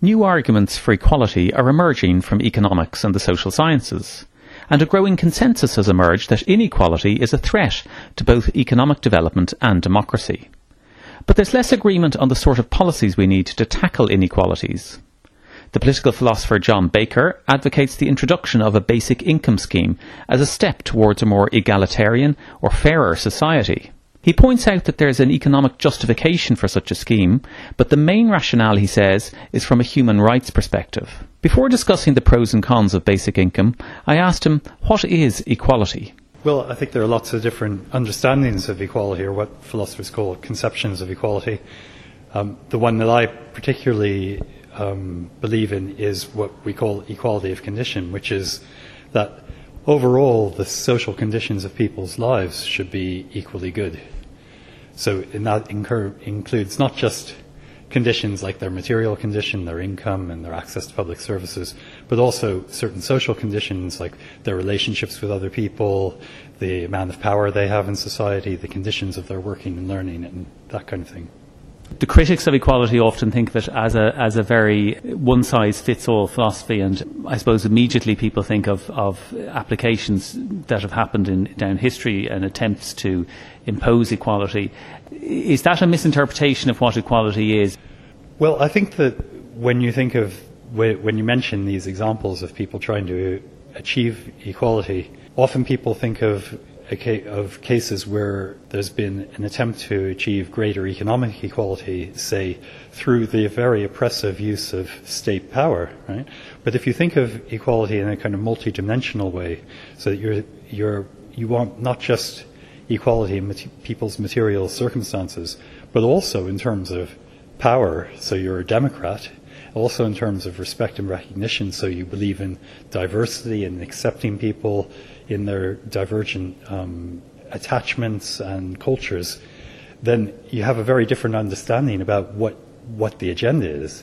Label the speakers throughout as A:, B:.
A: New arguments for equality are emerging from economics and the social sciences. And a growing consensus has emerged that inequality is a threat to both economic development and democracy. But there's less agreement on the sort of policies we need to tackle inequalities. The political philosopher John Baker advocates the introduction of a basic income scheme as a step towards a more egalitarian or fairer society. He points out that there is an economic justification for such a scheme, but the main rationale, he says, is from a human rights perspective. Before discussing the pros and cons of basic income, I asked him, what is equality?
B: Well, I think there are lots of different understandings of equality, or what philosophers call conceptions of equality. Um, the one that I particularly um, believe in is what we call equality of condition, which is that overall the social conditions of people's lives should be equally good. So that incur- includes not just conditions like their material condition, their income, and their access to public services, but also certain social conditions like their relationships with other people, the amount of power they have in society, the conditions of their working and learning, and that kind of thing
A: the critics of equality often think of it as a as a very one size fits all philosophy, and I suppose immediately people think of, of applications that have happened in down history and attempts to impose equality. Is that a misinterpretation of what equality is?
B: Well, I think that when you think of when you mention these examples of people trying to achieve equality, often people think of of cases where there's been an attempt to achieve greater economic equality, say, through the very oppressive use of state power, right? But if you think of equality in a kind of multidimensional way, so that you're, you're, you want not just equality in people's material circumstances, but also in terms of power, so you're a democrat, also in terms of respect and recognition, so you believe in diversity and accepting people in their divergent um, attachments and cultures, then you have a very different understanding about what, what the agenda is.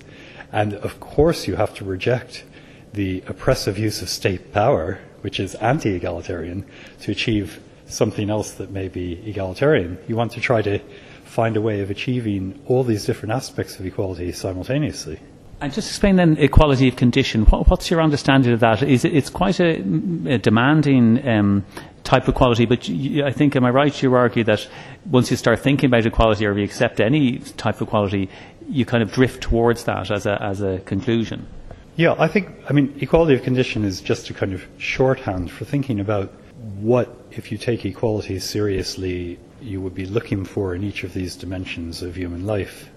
B: And of course, you have to reject the oppressive use of state power, which is anti egalitarian, to achieve something else that may be egalitarian. You want to try to find a way of achieving all these different aspects of equality simultaneously.
A: And just explain then equality of condition. What, what's your understanding of that? Is it, it's quite a, a demanding um, type of equality, but you, I think, am I right? You argue that once you start thinking about equality or you accept any type of equality, you kind of drift towards that as a, as a conclusion.
B: Yeah, I think, I mean, equality of condition is just a kind of shorthand for thinking about what, if you take equality seriously, you would be looking for in each of these dimensions of human life.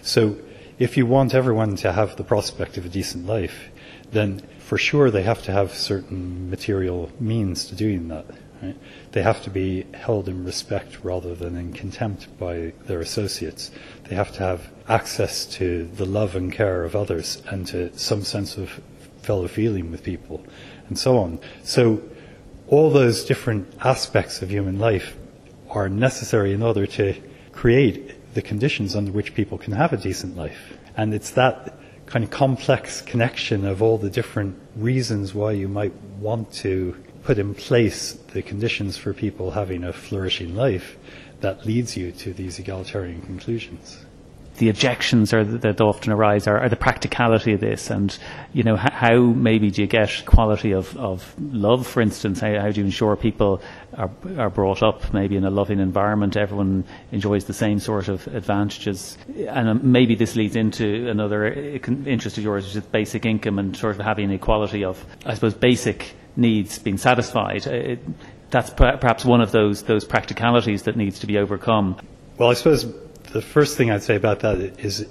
B: So, if you want everyone to have the prospect of a decent life, then for sure they have to have certain material means to doing that. Right? They have to be held in respect rather than in contempt by their associates. They have to have access to the love and care of others and to some sense of fellow feeling with people and so on. So all those different aspects of human life are necessary in order to create the conditions under which people can have a decent life. And it's that kind of complex connection of all the different reasons why you might want to put in place the conditions for people having a flourishing life that leads you to these egalitarian conclusions
A: the objections are, that often arise are, are, the practicality of this and you know how, how, maybe do you get quality of, of love for instance? How, how, do you ensure people are, are brought up maybe in a loving environment? Everyone enjoys the same sort of advantages. And um, maybe this leads into another uh, interest of yours which is basic income and sort of having equality of I suppose basic needs being satisfied. Uh, it, that's perhaps one of those those practicalities that needs to be overcome.
B: Well I suppose the first thing I'd say about that is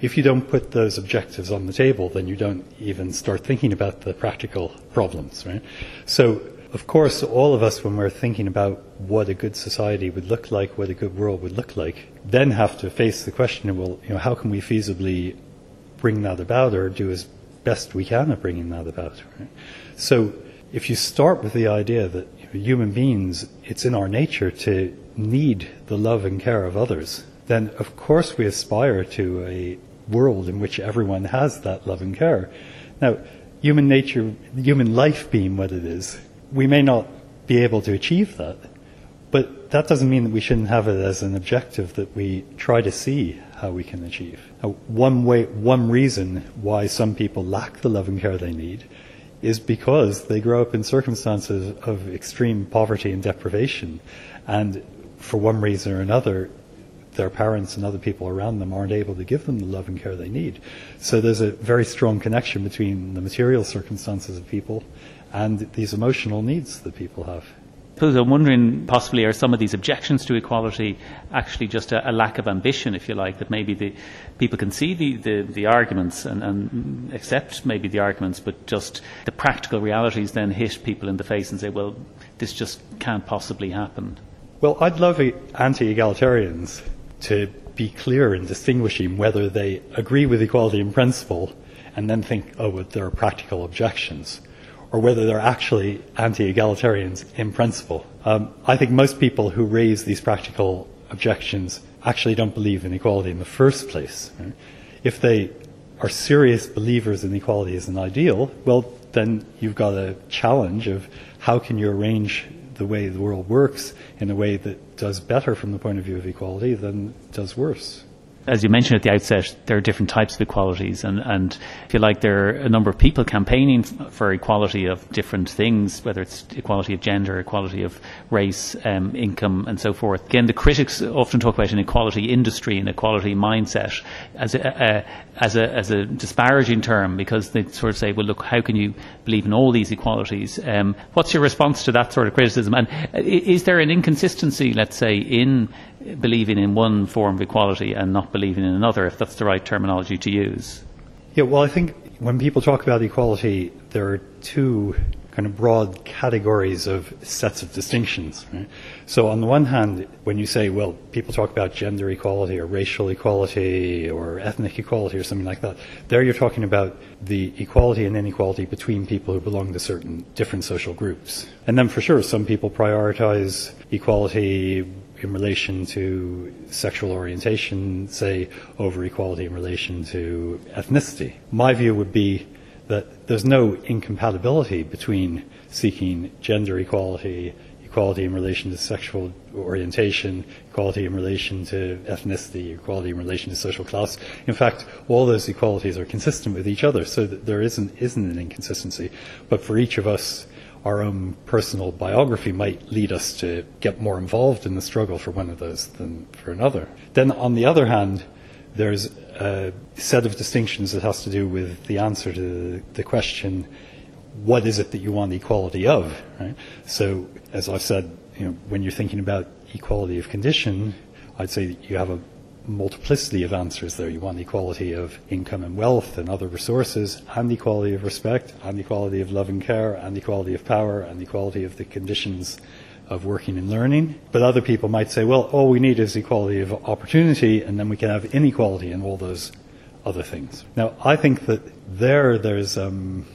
B: if you don't put those objectives on the table, then you don't even start thinking about the practical problems, right? So, of course, all of us, when we're thinking about what a good society would look like, what a good world would look like, then have to face the question of, well, you know, how can we feasibly bring that about or do as best we can at bringing that about? Right? So if you start with the idea that human beings, it's in our nature to need the love and care of others, then of course we aspire to a world in which everyone has that love and care. Now, human nature, human life being what it is, we may not be able to achieve that, but that doesn't mean that we shouldn't have it as an objective that we try to see how we can achieve. Now, one way, one reason why some people lack the love and care they need is because they grow up in circumstances of extreme poverty and deprivation, and for one reason or another, their parents and other people around them aren't able to give them the love and care they need. So there's a very strong connection between the material circumstances of people and these emotional needs that people have.
A: suppose I'm wondering, possibly, are some of these objections to equality actually just a, a lack of ambition, if you like, that maybe the people can see the, the, the arguments and, and, accept maybe the arguments, but just the practical realities then hit people in the face and say, well, this just can't possibly happen.
B: Well, I'd love anti egalitarians to be clear in distinguishing whether they agree with equality in principle and then think, oh, but there are practical objections, or whether they're actually anti egalitarians in principle. Um, I think most people who raise these practical objections actually don't believe in equality in the first place. If they are serious believers in equality as an ideal, well, then you've got a challenge of how can you arrange the way the world works in a way that does better from the point of view of equality than does worse
A: as you mentioned at the outset, there are different types of equalities, and, and if you like, there are a number of people campaigning for equality of different things, whether it's equality of gender, equality of race, um, income, and so forth. Again, the critics often talk about an equality industry, an equality mindset, as a, as a, as a disparaging term, because they sort of say, well, look, how can you believe in all these equalities? Um, what's your response to that sort of criticism? And is there an inconsistency, let's say, in believing in one form of equality and not believing in another, if that's the right terminology to use?
B: Yeah, well, I think when people talk about equality, there are two kind of broad categories of sets of distinctions. Right? So, on the one hand, when you say, well, people talk about gender equality or racial equality or ethnic equality or something like that, there you're talking about the equality and inequality between people who belong to certain different social groups. And then, for sure, some people prioritize equality in relation to sexual orientation, say, over equality in relation to ethnicity. My view would be that there's no incompatibility between seeking gender equality, equality in relation to sexual orientation, equality in relation to ethnicity, equality in relation to social class. In fact, all those equalities are consistent with each other, so that there isn't, isn't an inconsistency. But for each of us, our own personal biography might lead us to get more involved in the struggle for one of those than for another. Then, on the other hand, there's a set of distinctions that has to do with the answer to the question, what is it that you want equality of? Right? So, as I've said, you know, when you're thinking about equality of condition, I'd say that you have a multiplicity of answers there. You want equality of income and wealth and other resources, and equality of respect, and equality of love and care, and equality of power, and equality of the conditions of working and learning. But other people might say, well, all we need is equality of opportunity, and then we can have inequality in all those other things. Now, I think that there, there's, um,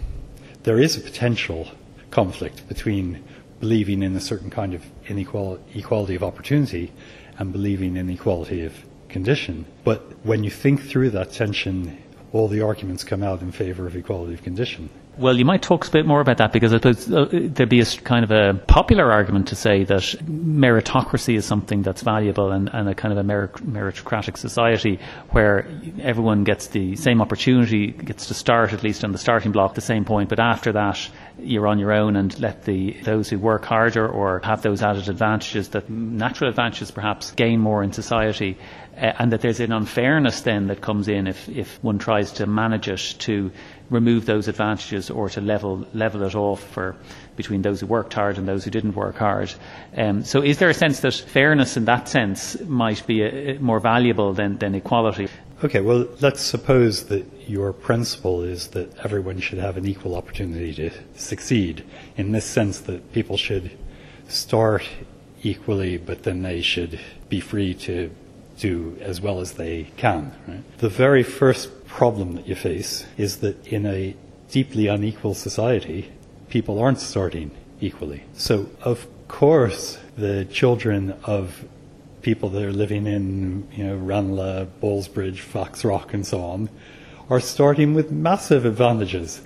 B: there is a potential conflict between believing in a certain kind of inequality equality of opportunity and believing in equality of condition. But when you think through that tension, all the arguments come out in favor of equality of condition.
A: Well, you might talk a bit more about that because I uh, there'd be a kind of a popular argument to say that meritocracy is something that's valuable and, and a kind of a meritocratic society where everyone gets the same opportunity, gets to start at least on the starting block, the same point, but after that you're on your own and let the those who work harder or have those added advantages, that natural advantages perhaps gain more in society. Uh, and that there's an unfairness then that comes in if, if one tries to manage it to remove those advantages or to level level it off for between those who worked hard and those who didn't work hard. Um, so, is there a sense that fairness in that sense might be a, a more valuable than, than equality?
B: Okay, well, let's suppose that your principle is that everyone should have an equal opportunity to succeed, in this sense that people should start equally, but then they should be free to do as well as they can. Right? The very first problem that you face is that in a deeply unequal society, people aren't starting equally. So, of course, the children of people that are living in, you know, Ranelagh, Ballsbridge, Foxrock, and so on, are starting with massive advantages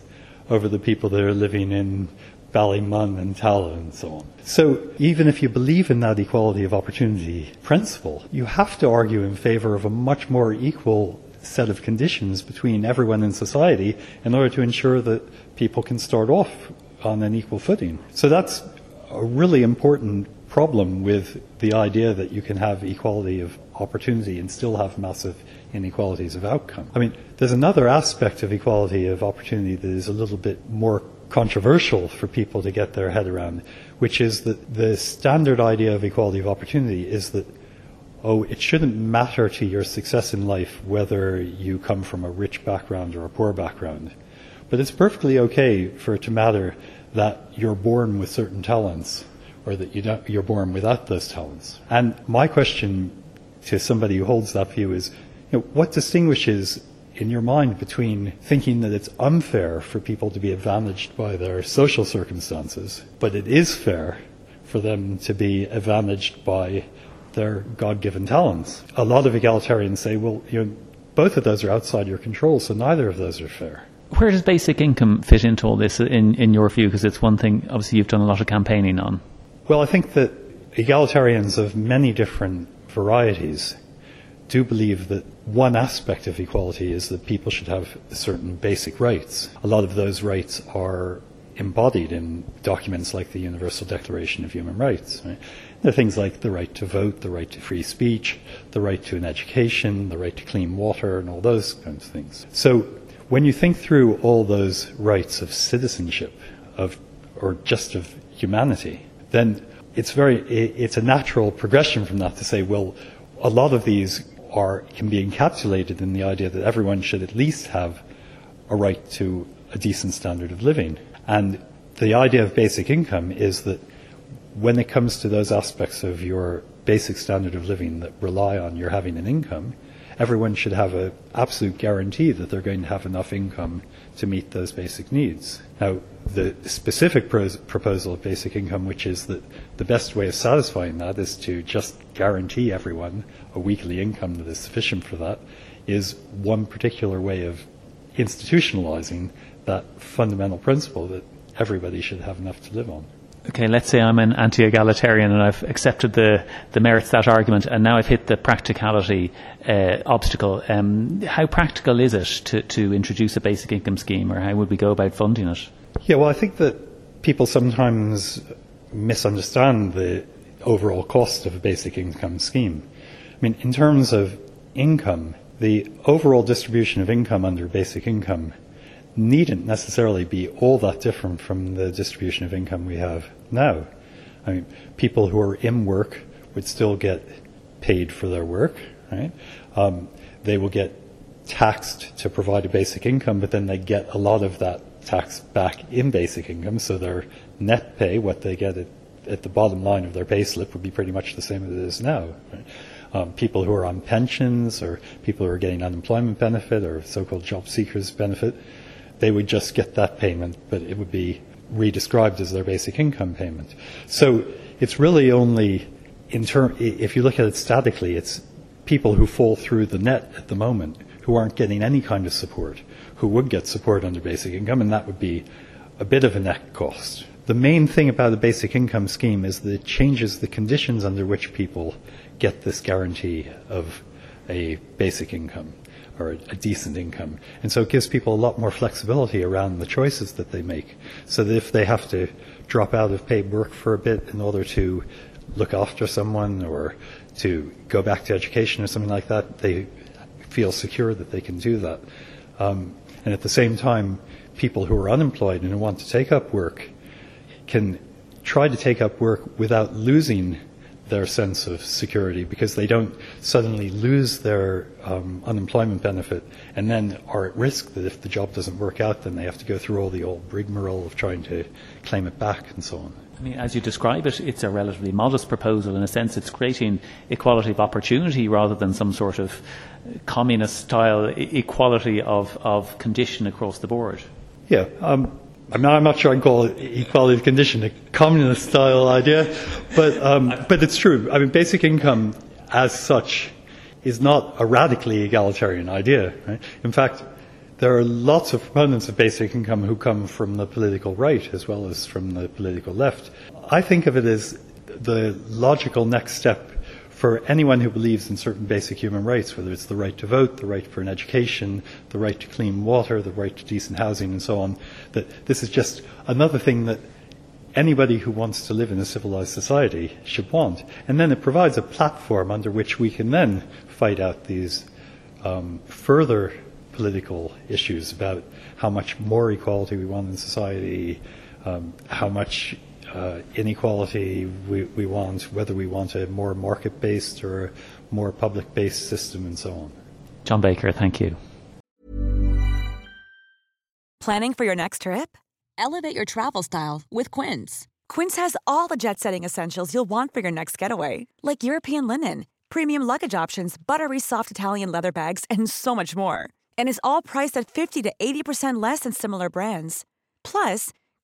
B: over the people that are living in Ballymun and Tallaght and so on. So even if you believe in that equality of opportunity principle, you have to argue in favor of a much more equal set of conditions between everyone in society in order to ensure that people can start off on an equal footing. So that's a really important problem with the idea that you can have equality of opportunity and still have massive inequalities of outcome. I mean, there's another aspect of equality of opportunity that is a little bit more controversial for people to get their head around, which is that the standard idea of equality of opportunity is that, oh, it shouldn't matter to your success in life whether you come from a rich background or a poor background. But it's perfectly okay for it to matter that you're born with certain talents or that you you're born without those talents. And my question to somebody who holds that view is, you know, what distinguishes in your mind between thinking that it's unfair for people to be advantaged by their social circumstances, but it is fair for them to be advantaged by their God given talents. A lot of egalitarians say, well, you know, both of those are outside your control, so neither of those are fair.
A: Where does basic income fit into all this, in, in your view? Because it's one thing, obviously, you've done a lot of campaigning on.
B: Well, I think that egalitarians of many different varieties do believe that one aspect of equality is that people should have certain basic rights. A lot of those rights are embodied in documents like the Universal Declaration of Human Rights. Right? There are things like the right to vote, the right to free speech, the right to an education, the right to clean water, and all those kinds of things. So when you think through all those rights of citizenship, of or just of humanity, then it's very it's a natural progression from that to say, well, a lot of these are, can be encapsulated in the idea that everyone should at least have a right to a decent standard of living. And the idea of basic income is that when it comes to those aspects of your basic standard of living that rely on your having an income, everyone should have an absolute guarantee that they're going to have enough income to meet those basic needs. Now, the specific pros- proposal of basic income, which is that the best way of satisfying that is to just guarantee everyone a weekly income that is sufficient for that, is one particular way of institutionalizing that fundamental principle that everybody should have enough to live on
A: okay, let's say I'm an anti-egalitarian and I've accepted the, the merits of that argument, and now I've hit the practicality uh, obstacle. Um, how practical is it to, to introduce a basic income scheme, or how would we go about funding it?
B: Yeah, well, I think that people sometimes misunderstand the overall cost of a basic income scheme. I mean, in terms of income, the overall distribution of income under basic income needn't necessarily be all that different from the distribution of income we have now. I mean, people who are in work would still get paid for their work, right? Um, they will get taxed to provide a basic income, but then they get a lot of that tax back in basic income, so their net pay, what they get at, at the bottom line of their pay slip, would be pretty much the same as it is now. Right? Um, people who are on pensions or people who are getting unemployment benefit or so-called job seekers benefit, they would just get that payment, but it would be redescribed as their basic income payment. So it's really only in term, if you look at it statically, it's people who fall through the net at the moment who aren't getting any kind of support, who would get support under basic income, and that would be a bit of a net cost. The main thing about the basic income scheme is that it changes the conditions under which people get this guarantee of a basic income or a decent income. And so it gives people a lot more flexibility around the choices that they make. So that if they have to drop out of paid work for a bit in order to look after someone or to go back to education or something like that, they feel secure that they can do that. Um, and at the same time, people who are unemployed and who want to take up work can try to take up work without losing their sense of security because they don't suddenly lose their um, unemployment benefit and then are at risk that if the job doesn't work out, then they have to go through all the old rigmarole of trying to claim it back and so on.
A: I mean, as you describe it, it's a relatively modest proposal. In a sense, it's creating equality of opportunity rather than some sort of communist style equality of, of condition across the board.
B: Yeah. Um, I'm not, I'm not sure I can call it equality of condition a communist style idea, but, um, but it's true. I mean, basic income as such is not a radically egalitarian idea. Right? In fact, there are lots of proponents of basic income who come from the political right as well as from the political left. I think of it as the logical next step for anyone who believes in certain basic human rights, whether it's the right to vote, the right for an education, the right to clean water, the right to decent housing, and so on, that this is just another thing that anybody who wants to live in a civilized society should want. And then it provides a platform under which we can then fight out these um, further political issues about how much more equality we want in society, um, how much uh, inequality we, we want, whether we want a more market based or a more public based system, and so on.
A: John Baker, thank you.
C: Planning for your next trip? Elevate your travel style with Quince. Quince has all the jet setting essentials you'll want for your next getaway, like European linen, premium luggage options, buttery soft Italian leather bags, and so much more. And is all priced at 50 to 80% less than similar brands. Plus,